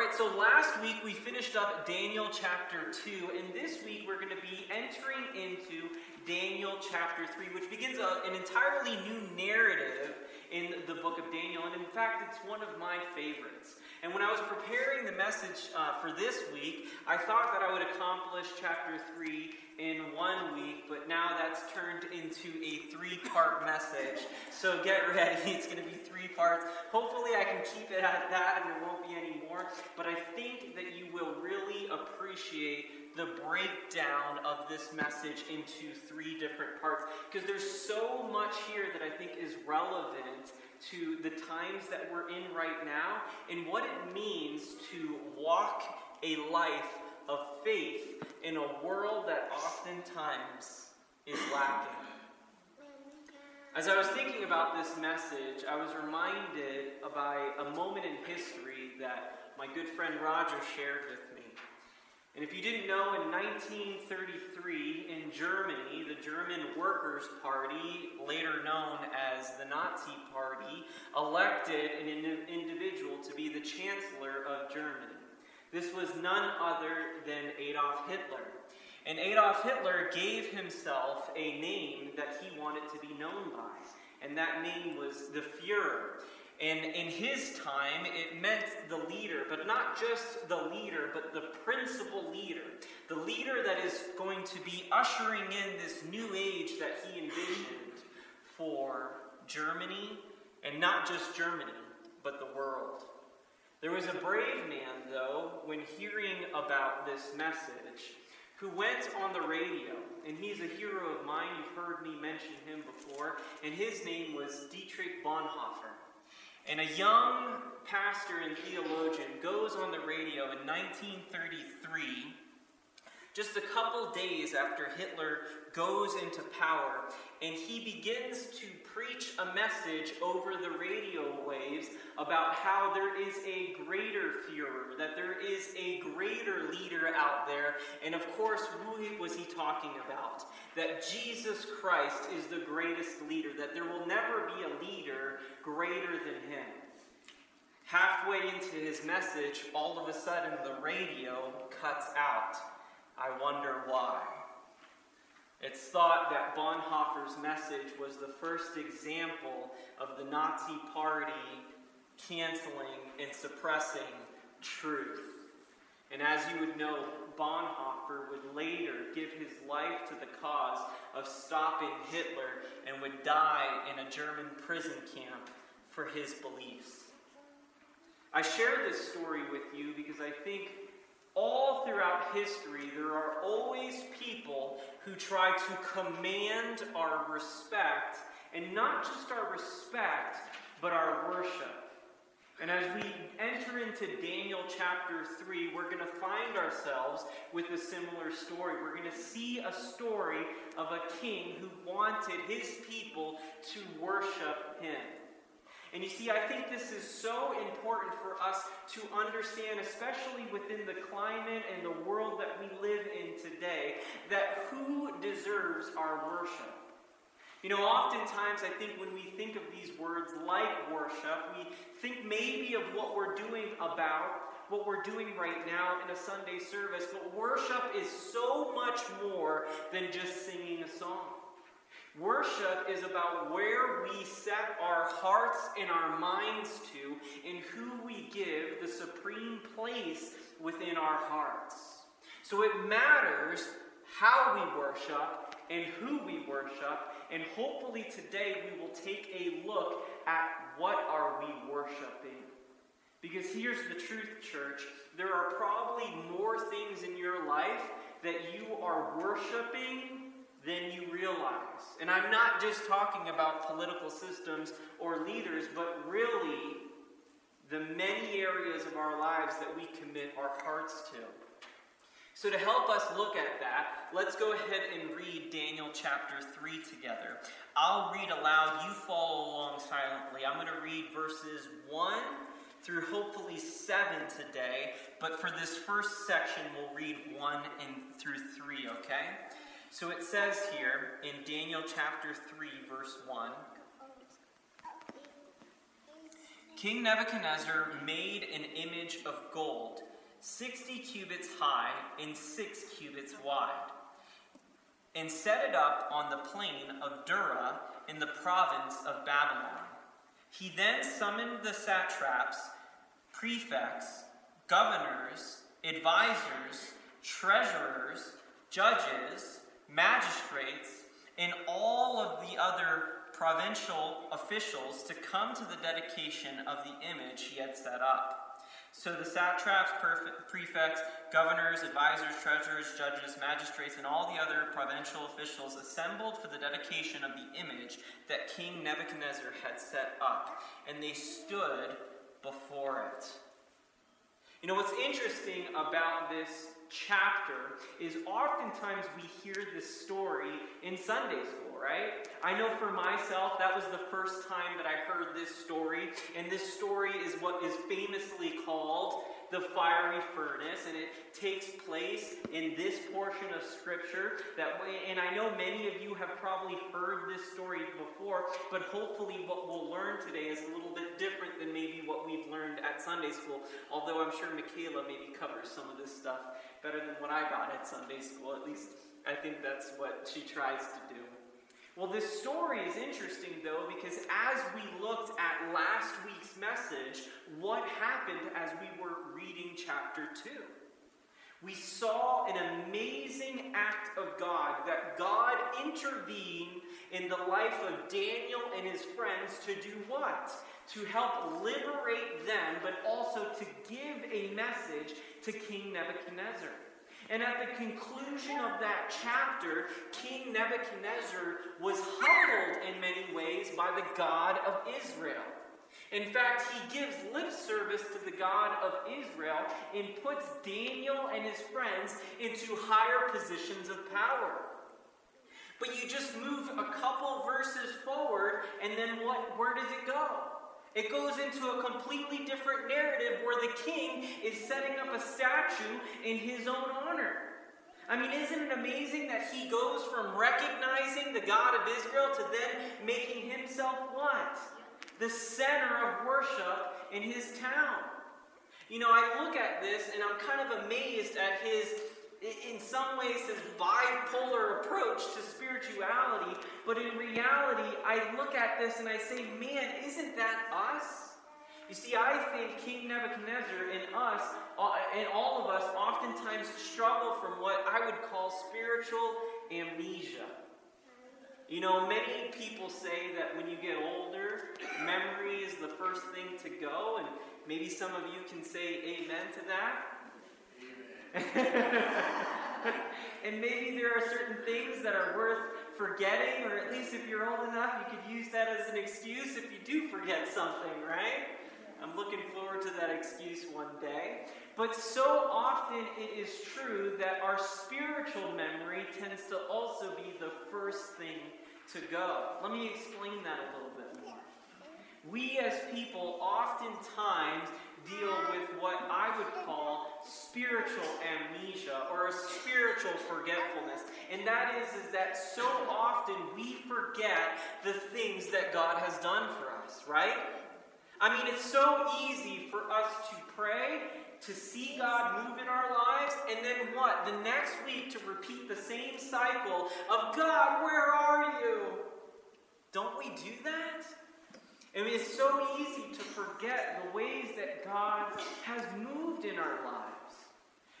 right, so last week we finished up Daniel chapter 2, and this week we're going to be entering into Daniel chapter 3, which begins a, an entirely new narrative in the book of Daniel, and in fact, it's one of my favorites. And when I was preparing the message uh, for this week, I thought that I would accomplish chapter 3 in one week, but now that's turned into a three part message. So get ready, it's going to be three parts. Hopefully, I can keep it at that and there won't be any more. But I think that you will really appreciate the breakdown of this message into three different parts because there's so much here that I think is relevant to the times that we're in right now and what it means to walk a life of faith in a world that oftentimes is lacking. As I was thinking about this message, I was reminded by a moment in history that my good friend Roger shared with me. And if you didn't know, in 1933 in Germany, the German Workers' Party, later known as the Nazi Party, elected an individual to be the Chancellor of Germany. This was none other than Adolf Hitler. And Adolf Hitler gave himself a name that he wanted to be known by, and that name was the Fuhrer. And in his time, it meant the leader, but not just the leader, but the principal leader. The leader that is going to be ushering in this new age that he envisioned for Germany, and not just Germany, but the world. There was a brave man, though, when hearing about this message, who went on the radio, and he's a hero of mine. You've heard me mention him before, and his name was Dietrich Bonhoeffer. And a young pastor and theologian goes on the radio in 1933, just a couple days after Hitler goes into power, and he begins to preach a message over the radio waves about how there is a greater Fuhrer, that there is a greater leader out there. And of course, who was he talking about? That Jesus Christ is the greatest leader, that there will never be a leader greater than him. Halfway into his message, all of a sudden the radio cuts out. I wonder why. It's thought that Bonhoeffer's message was the first example of the Nazi Party canceling and suppressing truth. And as you would know, Bonhoeffer would later give his life to the cause of stopping Hitler and would die in a German prison camp for his beliefs. I share this story with you because I think all throughout history there are always people who try to command our respect, and not just our respect, but our worship. And as we enter into Daniel chapter 3, we're going to find ourselves with a similar story. We're going to see a story of a king who wanted his people to worship him. And you see, I think this is so important for us to understand, especially within the climate and the world that we live in today, that who deserves our worship? You know, oftentimes I think when we think of these words like worship, we think maybe of what we're doing about what we're doing right now in a Sunday service, but worship is so much more than just singing a song. Worship is about where we set our hearts and our minds to and who we give the supreme place within our hearts. So it matters how we worship and who we worship, and hopefully today we will take a look at what are we worshiping. Because here's the truth, church. There are probably more things in your life that you are worshiping than you realize. And I'm not just talking about political systems or leaders, but really the many areas of our lives that we commit our hearts to. So, to help us look at that, let's go ahead and read Daniel chapter 3 together. I'll read aloud, you follow along silently. I'm going to read verses 1 through hopefully 7 today, but for this first section, we'll read 1 and through 3, okay? So it says here in Daniel chapter 3, verse 1 King Nebuchadnezzar made an image of gold, 60 cubits high and 6 cubits wide, and set it up on the plain of Dura in the province of Babylon. He then summoned the satraps, prefects, governors, advisors, treasurers, judges, magistrates, and all of the other provincial officials to come to the dedication of the image he had set up. So the satraps, prefects, governors, advisors, treasurers, judges, magistrates, and all the other provincial officials assembled for the dedication of the image that King Nebuchadnezzar had set up, and they stood before it. You know, what's interesting about this chapter is oftentimes we hear this story in Sunday school, right? I know for myself, that was the first time that I heard this story, and this story is what is famously called the fiery furnace, and it takes place in this portion of Scripture. That and I know many of you have probably heard this story before, but hopefully, what we'll learn today is a little bit different than maybe what we've learned at Sunday school. Although I'm sure Michaela maybe covers some of this stuff better than what I got at Sunday school. At least I think that's what she tries to do. Well, this story is interesting, though, because as we looked at last week's message, what happened as we were reading chapter 2? We saw an amazing act of God, that God intervened in the life of Daniel and his friends to do what? To help liberate them, but also to give a message to King Nebuchadnezzar. And at the conclusion of that chapter, King Nebuchadnezzar was humbled in many ways by the God of Israel. In fact, he gives lip service to the God of Israel and puts Daniel and his friends into higher positions of power. But you just move a couple verses forward, and then what? Where does it go? It goes into a completely different narrative where the king is setting up a statue in his own honor. I mean, isn't it amazing that he goes from recognizing the God of Israel to then making himself what? The center of worship in his town. You know, I look at this and I'm kind of amazed at his in some ways his bipolar approach to spirituality, but in reality, I look at this and I say, man, isn't that us? You see, I think King Nebuchadnezzar and us, uh, and all of us, oftentimes struggle from what I would call spiritual amnesia. You know, many people say that when you get older, memory is the first thing to go, and maybe some of you can say amen to that. and maybe there are certain things that are worth forgetting, or at least if you're old enough, you could use that as an excuse if you do forget something, right? I'm looking forward to that excuse one day. But so often it is true that our spiritual memory tends to also be the first thing to go. Let me explain that a little bit more. We as people oftentimes deal with what I would call spiritual amnesia or a spiritual forgetfulness. And that is, is that so often we forget the things that God has done for us, right? I mean, it's so easy for us to pray, to see God move in our lives, and then what? The next week to repeat the same cycle of God, where are you? Don't we do that? I mean, it's so easy to forget the ways that God has moved in our lives.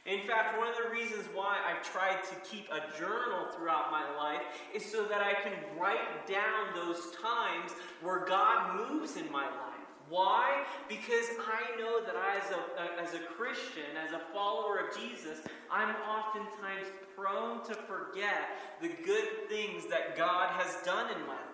In fact, one of the reasons why I've tried to keep a journal throughout my life is so that I can write down those times where God moves in my life. Why? Because I know that I, as a, as a Christian, as a follower of Jesus, I'm oftentimes prone to forget the good things that God has done in my life.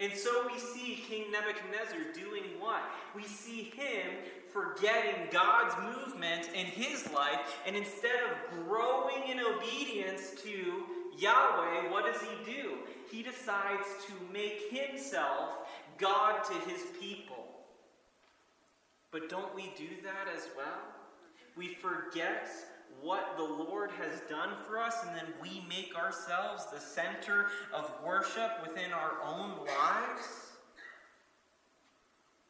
And so we see King Nebuchadnezzar doing what? We see him forgetting God's movement in his life, and instead of growing in obedience to Yahweh, what does he do? He decides to make himself God to his people. But don't we do that as well? We forget what the Lord has done for us, and then we make ourselves the center of worship within our own lives?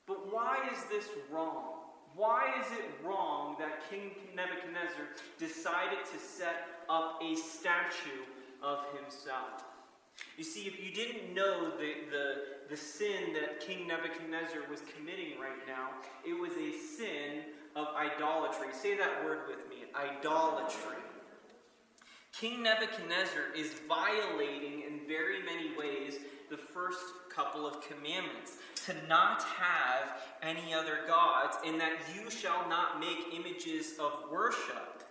But why is this wrong? Why is it wrong that King Nebuchadnezzar decided to set up a statue of himself? You see, if you didn't know the, the, the sin that King Nebuchadnezzar was committing right now, it was a sin of idolatry. Say that word with me idolatry. King Nebuchadnezzar is violating in very many ways the first couple of commandments to not have any other gods, and that you shall not make images of worship.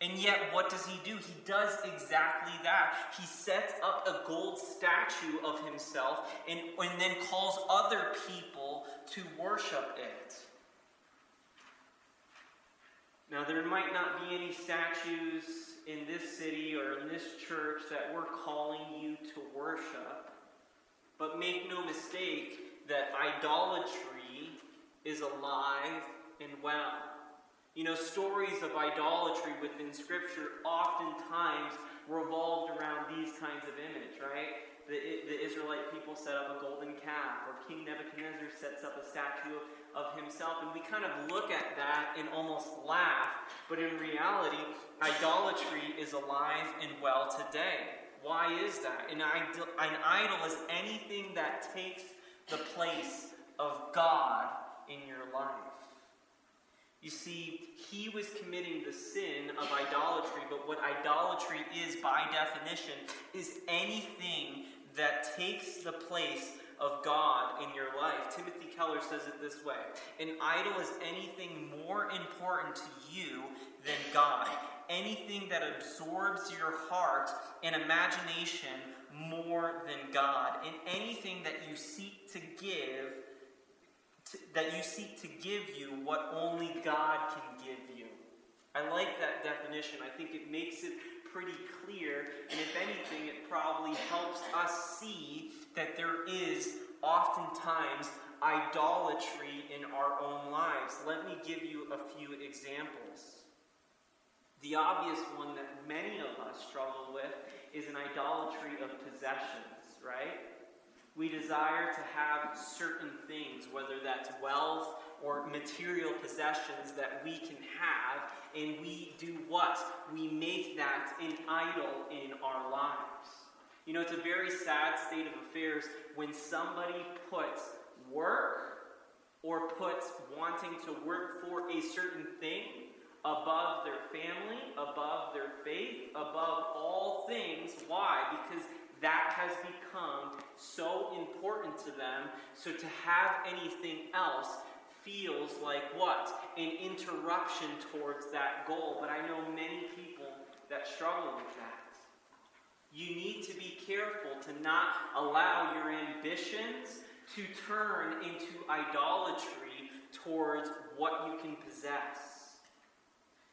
And yet, what does he do? He does exactly that. He sets up a gold statue of himself and, and then calls other people to worship it. Now, there might not be any statues in this city or in this church that we're calling you to worship. But make no mistake that idolatry is alive and well. You know, stories of idolatry within Scripture oftentimes revolved around these kinds of images, right? The, the Israelite people set up a golden calf, or King Nebuchadnezzar sets up a statue of, of himself, and we kind of look at that and almost laugh, but in reality, idolatry is alive and well today. Why is that? An idol, an idol is anything that takes the place of God in your life. You see, he was committing the sin of idolatry, but what idolatry is by definition is anything that takes the place of God in your life. Timothy Keller says it this way An idol is anything more important to you than God anything that absorbs your heart and imagination more than God, and anything that you seek to give, that you seek to give you what only God can give you. I like that definition. I think it makes it pretty clear, and if anything, it probably helps us see that there is oftentimes idolatry in our own lives. Let me give you a few examples. The obvious one that many of us struggle with is an idolatry of possessions, right? We desire to have certain things, whether that's wealth or material possessions that we can have, and we do what? We make that an idol in our lives. You know, it's a very sad state of affairs when somebody puts work or puts wanting to work for a certain thing above their family, above their faith, above all things. Why? Because that has become so important to them. So to have anything else feels like what? An interruption towards that goal. But I know many people that struggle with that. You need to be careful to not allow your ambitions to turn into idolatry towards what you can possess.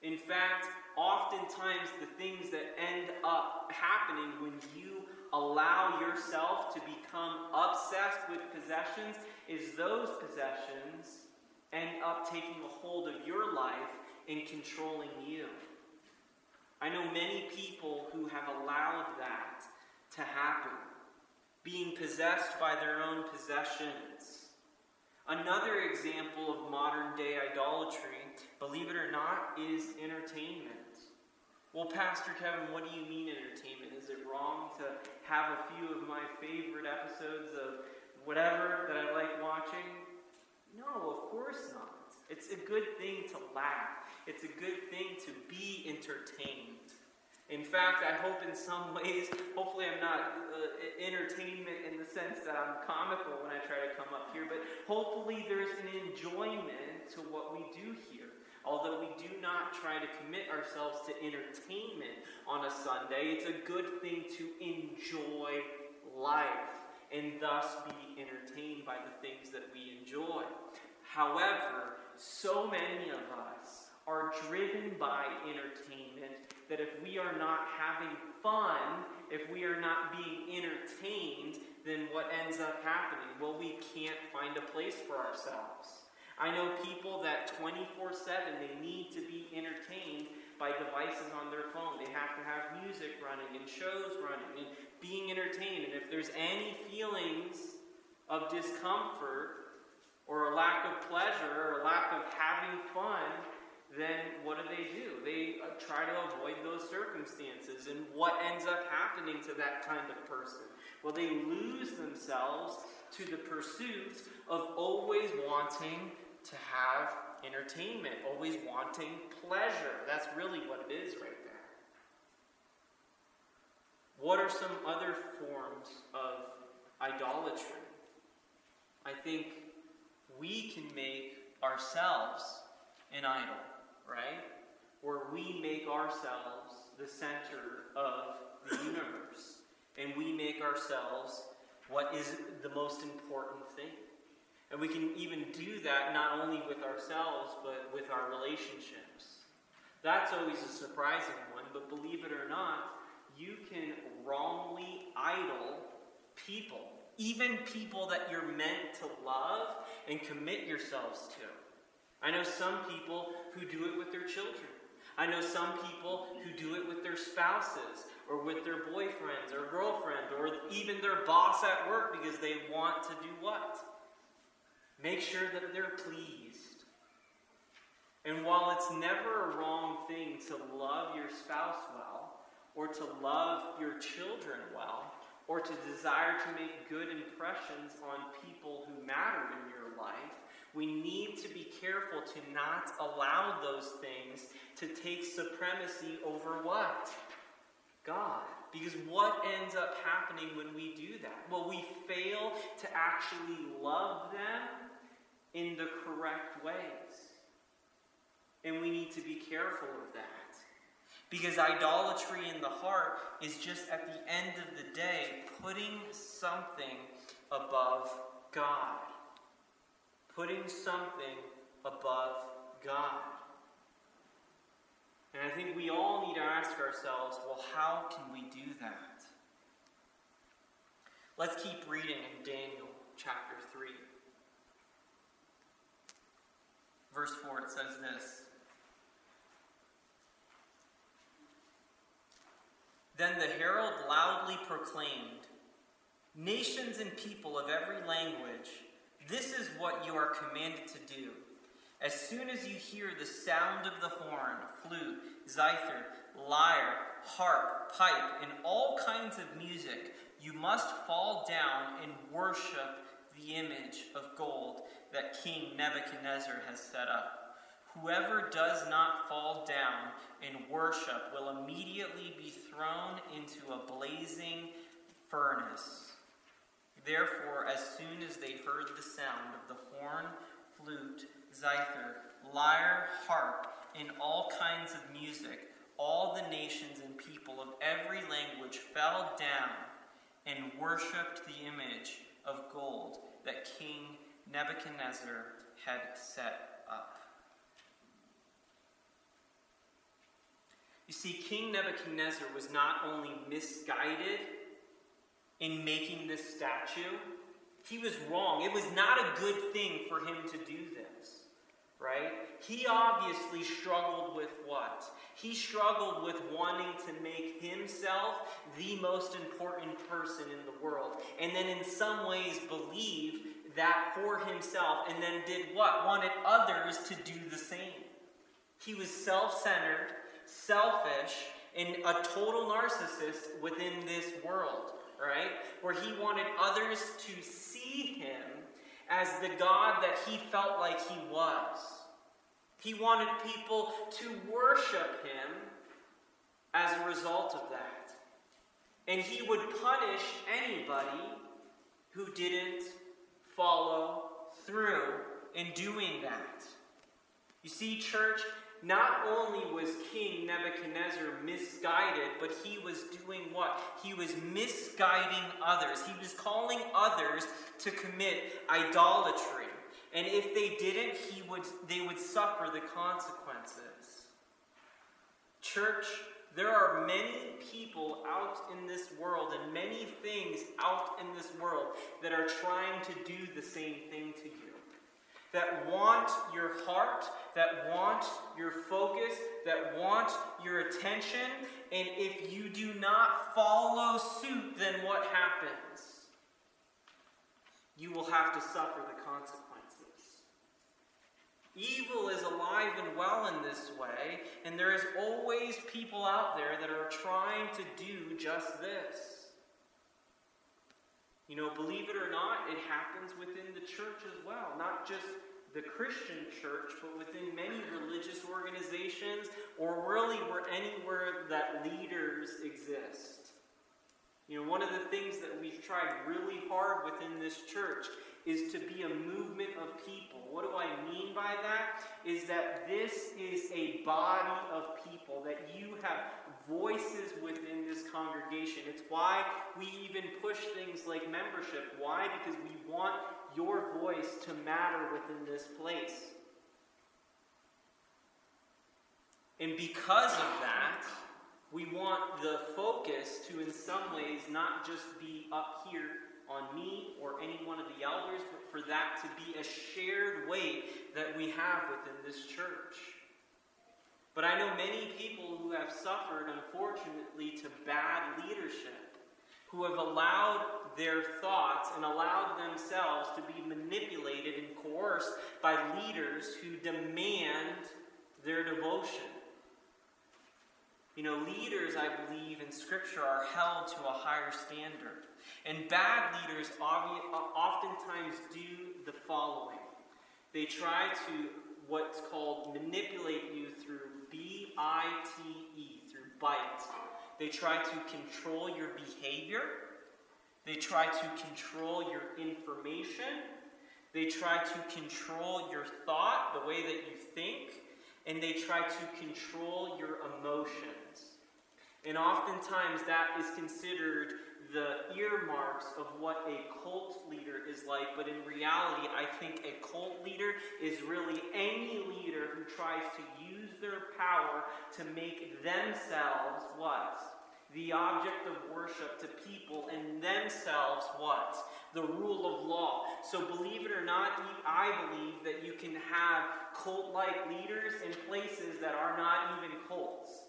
In fact, oftentimes the things that end up happening when you allow yourself to become obsessed with possessions is those possessions end up taking a hold of your life and controlling you. I know many people who have allowed that to happen, being possessed by their own possessions. Another example of modern day idolatry believe it or not, is entertainment. Well, Pastor Kevin, what do you mean entertainment? Is it wrong to have a few of my favorite episodes of whatever that I like watching? No, of course not. It's a good thing to laugh, it's a good thing to be entertained. In fact, I hope in some ways, hopefully, I'm not uh, entertainment in the sense that I'm comical when I try to come up here, but hopefully, there's an enjoyment to what we do here. Although we do not try to commit ourselves to entertainment on a Sunday, it's a good thing to enjoy life and thus be entertained by the things that we enjoy. However, so many of us are driven by entertainment that if we are not having fun, if we are not being entertained, then what ends up happening? Well, we can't find a place for ourselves. I know people that 24 7 they need to be entertained by devices on their phone. They have to have music running and shows running and being entertained. And if there's any feelings of discomfort, or a lack of pleasure or a lack of having fun, then what do they do? They uh, try to avoid those circumstances. And what ends up happening to that kind of person? Well, they lose themselves to the pursuit of always wanting to have entertainment, always wanting pleasure. That's really what it is right. What are some other forms of idolatry? I think we can make ourselves an idol, right? Where we make ourselves the center of the universe. And we make ourselves what is the most important thing. And we can even do that not only with ourselves, but with our relationships. That's always a surprising one, but believe it or not, you can wrongly idol people, even people that you're meant to love and commit yourselves to. I know some people who do it with their children. I know some people who do it with their spouses or with their boyfriends or girlfriend or even their boss at work because they want to do what? Make sure that they're pleased. And while it's never a wrong thing to love your spouse well, or to love your children well, or to desire to make good impressions on people who matter in your life, we need to be careful to not allow those things to take supremacy over what? God. Because what ends up happening when we do that? Well, we fail to actually love them in the correct ways. And we need to be careful of that. Because idolatry in the heart is just at the end of the day putting something above God. Putting something above God. And I think we all need to ask ourselves well, how can we do that? Let's keep reading in Daniel chapter 3. Verse 4, it says this Then the herald loudly proclaimed, Nations and people of every language, this is what you are commanded to do. As soon as you hear the sound of the horn, flute, zither, lyre, harp, pipe, and all kinds of music, you must fall down and worship the image of gold that King Nebuchadnezzar has set up. Whoever does not fall down and worship will immediately be thrown into a blazing furnace. Therefore, as soon as they heard the sound of the horn, flute, zither, lyre, harp, and all kinds of music, all the nations and people of every language fell down and worshipped the image of gold that King Nebuchadnezzar had set up. You see, King Nebuchadnezzar was not only misguided in making this statue, he was wrong. It was not a good thing for him to do this, right? He obviously struggled with what? He struggled with wanting to make himself the most important person in the world, and then in some ways believe that for himself, and then did what? Wanted others to do the same. He was self centered selfish, and a total narcissist within this world, right? Where he wanted others to see him as the God that he felt like he was. He wanted people to worship him as a result of that. And he would punish anybody who didn't follow through in doing that. You see, church, not only was King Nebuchadnezzar misguided, but he was doing what? He was misguiding others. He was calling others to commit idolatry. And if they didn't, he would, they would suffer the consequences. Church, there are many people out in this world and many things out in this world that are trying to do the same thing to you that want your heart, that want your focus, that want your attention. And if you do not follow suit, then what happens? You will have to suffer the consequences. Evil is alive and well in this way, and there is always people out there that are trying to do just this. You know, believe it or not, it happens within the church as well. Not just the Christian church, but within many religious organizations, or really where anywhere that leaders exist. You know, one of the things that we've tried really hard within this church is to be a movement of people. What do I mean by that? Is that this is a body of people, that you have voices within this congregation. It's why we even push things like membership. Why? Because we want your voice to matter within this place. And because of that, we want the focus to, in some ways, not just be up here on me or any one of the elders, but for that to be a shared weight that we have within this church. But I know many people who have suffered, unfortunately, to bad leadership, who have allowed their thoughts and allowed themselves to be manipulated and coerced by leaders who demand their devotion. You know, leaders, I believe, in Scripture are held to a higher standard. And bad leaders oftentimes do the following they try to, what's called, manipulate you through B I T E, through bite. They try to control your behavior. They try to control your information. They try to control your thought, the way that you think. And they try to control your emotions. And oftentimes that is considered the earmarks of what a cult leader is like, but in reality, I think a cult leader is really any leader who tries to use their power to make themselves what? The object of worship to people and themselves what? The rule of law. So, believe it or not, I believe that you can have cult like leaders in places that are not even cults.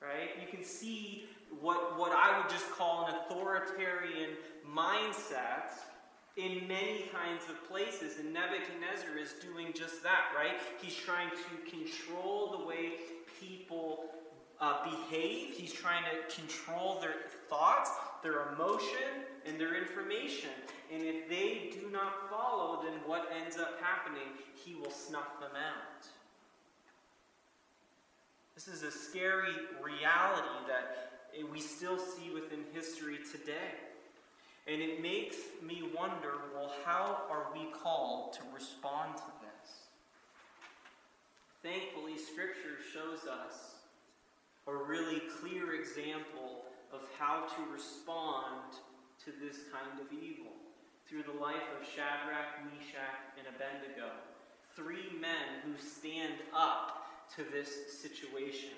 Right? You can see what, what I would just call an authoritarian mindset in many kinds of places. And Nebuchadnezzar is doing just that, right? He's trying to control the way people uh, behave, he's trying to control their thoughts, their emotion, and their information. And if they do not follow, then what ends up happening? He will snuff them out. This is a scary reality that we still see within history today. And it makes me wonder well, how are we called to respond to this? Thankfully, Scripture shows us a really clear example of how to respond to this kind of evil through the life of Shadrach, Meshach, and Abednego. Three men who stand up to this situation.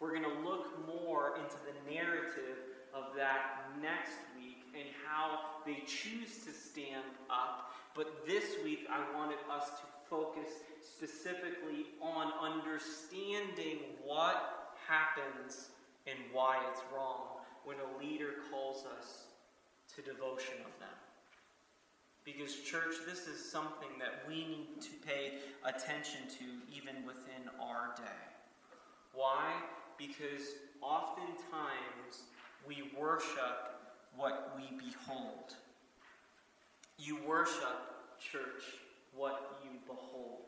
We're going to look more into the narrative of that next week and how they choose to stand up. But this week, I wanted us to focus specifically on understanding what happens and why it's wrong when a leader calls us to devotion of them. Because, church, this is something that we need to pay attention to even within our day. Why? because oftentimes we worship what we behold. You worship, church, what you behold.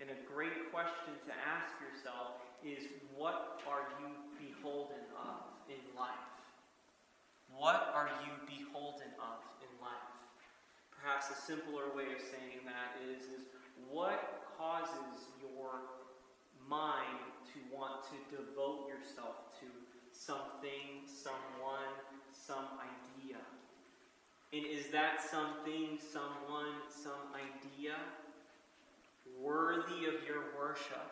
And a great question to ask yourself is what are you beholden of in life? What are you beholden of in life? Perhaps a simpler way of saying that is, is what causes your mind to want to devote yourself to something, someone, some idea. And is that something, someone, some idea worthy of your worship?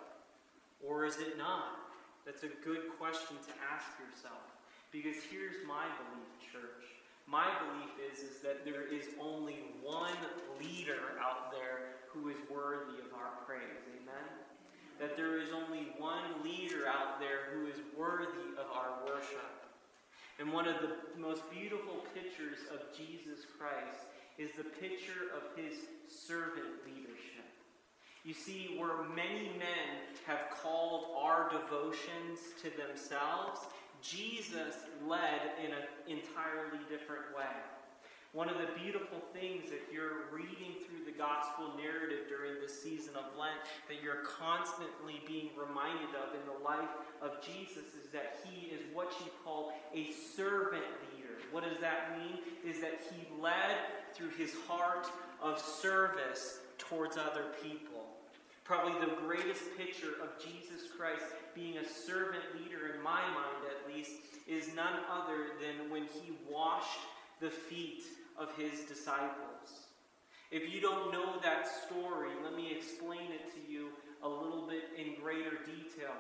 Or is it not? That's a good question to ask yourself. Because here's my belief, church. My belief is, is that there is only one leader out there who is worthy of our praise. Amen? that there is only one leader out there who is worthy of our worship. And one of the most beautiful pictures of Jesus Christ is the picture of his servant leadership. You see, where many men have called our devotions to themselves, Jesus led in an entirely different way. One of the beautiful things, if you're reading through the gospel narrative during this season of Lent, that you're constantly being reminded of in the life of Jesus is that he is what you call a servant leader. What does that mean? Is that he led through his heart of service towards other people. Probably the greatest picture of Jesus Christ being a servant leader, in my mind at least, is none other than when he washed the feet of his disciples. If you don't know that story, let me explain it to you a little bit in greater detail.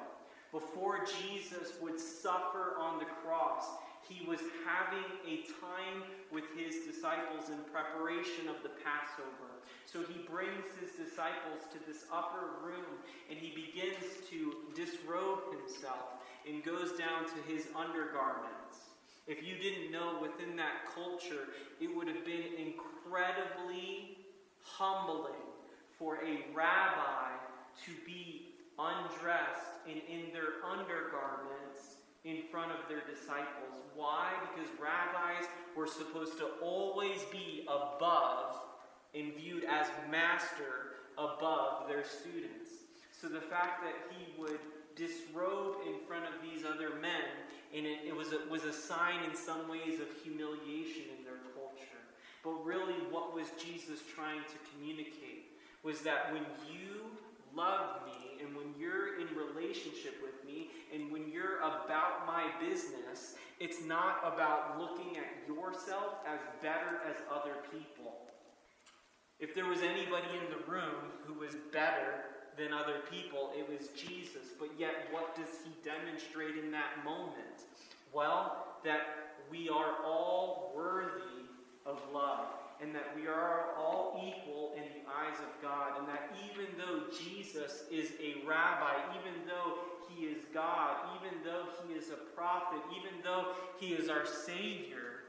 Before Jesus would suffer on the cross, he was having a time with his disciples in preparation of the Passover. So he brings his disciples to this upper room and he begins to disrobe himself and goes down to his undergarments. If you didn't know within that culture, it would have been incredibly humbling for a rabbi to be undressed and in their undergarments in front of their disciples. Why? Because rabbis were supposed to always be above and viewed as master above their students. So the fact that he would disrobe in front of these other men and it, it was, a, was a sign in some ways of humiliation in their culture. But really, what was Jesus trying to communicate was that when you love me and when you're in relationship with me and when you're about my business, it's not about looking at yourself as better as other people. If there was anybody in the room who was better than other people. It was Jesus. But yet, what does he demonstrate in that moment? Well, that we are all worthy of love, and that we are all equal in the eyes of God, and that even though Jesus is a rabbi, even though he is God, even though he is a prophet, even though he is our Savior,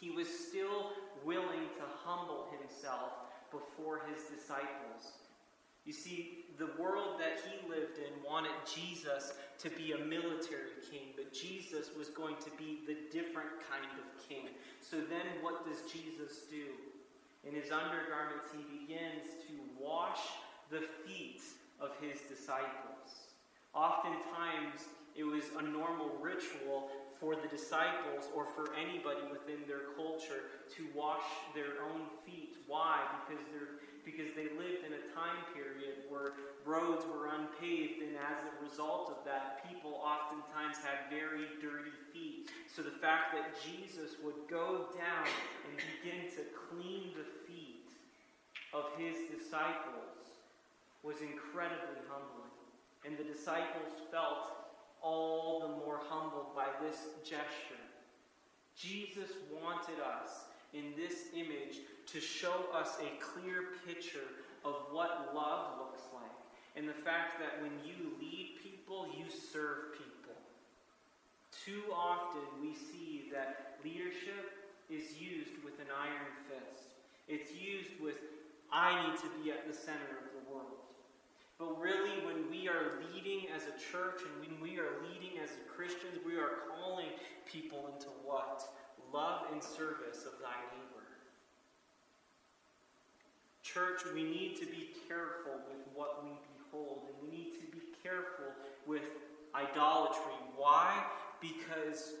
he was still willing to humble himself before his disciples. You see, the world that he lived in wanted Jesus to be a military king, but Jesus was going to be the different kind of king. So then, what does Jesus do? In his undergarments, he begins to wash the feet of his disciples. Oftentimes, it was a normal ritual for the disciples or for anybody within their culture to wash their own feet. Why? Because they're because they lived in a time period where roads were unpaved, and as a result of that, people oftentimes had very dirty feet. So the fact that Jesus would go down and begin to clean the feet of his disciples was incredibly humbling. And the disciples felt all the more humbled by this gesture. Jesus wanted us in this image to show us a clear picture of what love looks like. And the fact that when you lead people, you serve people. Too often we see that leadership is used with an iron fist. It's used with, I need to be at the center of the world. But really, when we are leading as a church and when we are leading as Christians, we are calling people into what? Love and service of thy neighbor. Church, we need to be careful with what we behold, and we need to be careful with idolatry. Why? Because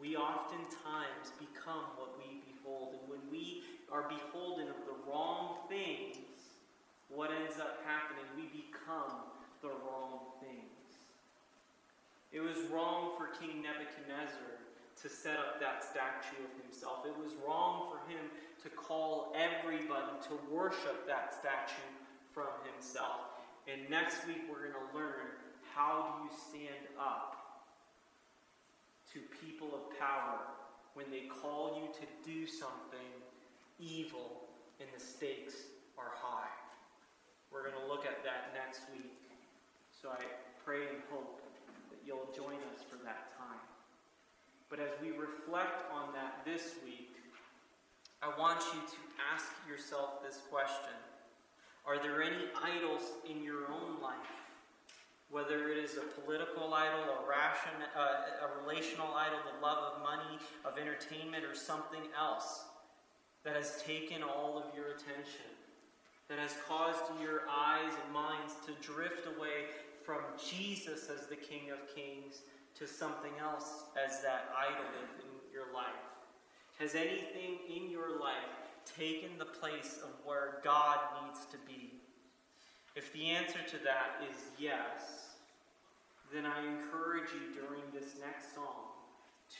we oftentimes become what we behold. And when we are beholden of the wrong things, what ends up happening? We become the wrong things. It was wrong for King Nebuchadnezzar to set up that statue of himself. It was wrong for him to call everybody to worship that statue from himself. And next week we're going to learn how do you stand up to people of power when they call you to do something evil and the stakes are high. We're going to look at that next week. So I pray and hope that you'll join us for that time. But as we reflect on that this week, I want you to ask yourself this question Are there any idols in your own life? Whether it is a political idol, a, ration, uh, a relational idol, the love of money, of entertainment, or something else that has taken all of your attention, that has caused your eyes and minds to drift away from Jesus as the King of Kings to something else as that idol in your life? Has anything in your life taken the place of where God needs to be? If the answer to that is yes, then I encourage you during this next song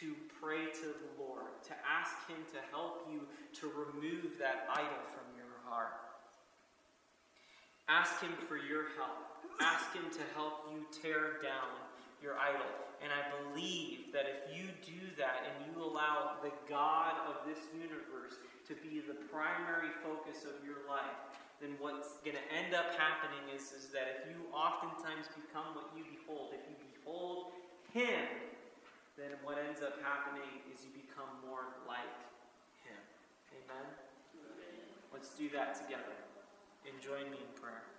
to pray to the Lord, to ask Him to help you to remove that idol from your heart. Ask Him for your help. Ask Him to help you tear down your idol. And I believe that if you do that and you allow the God of this universe to be the primary focus of your life, then what's going to end up happening is, is that if you oftentimes become what you behold, if you behold Him, then what ends up happening is you become more like Him. Amen? Amen. Let's do that together and join me in prayer.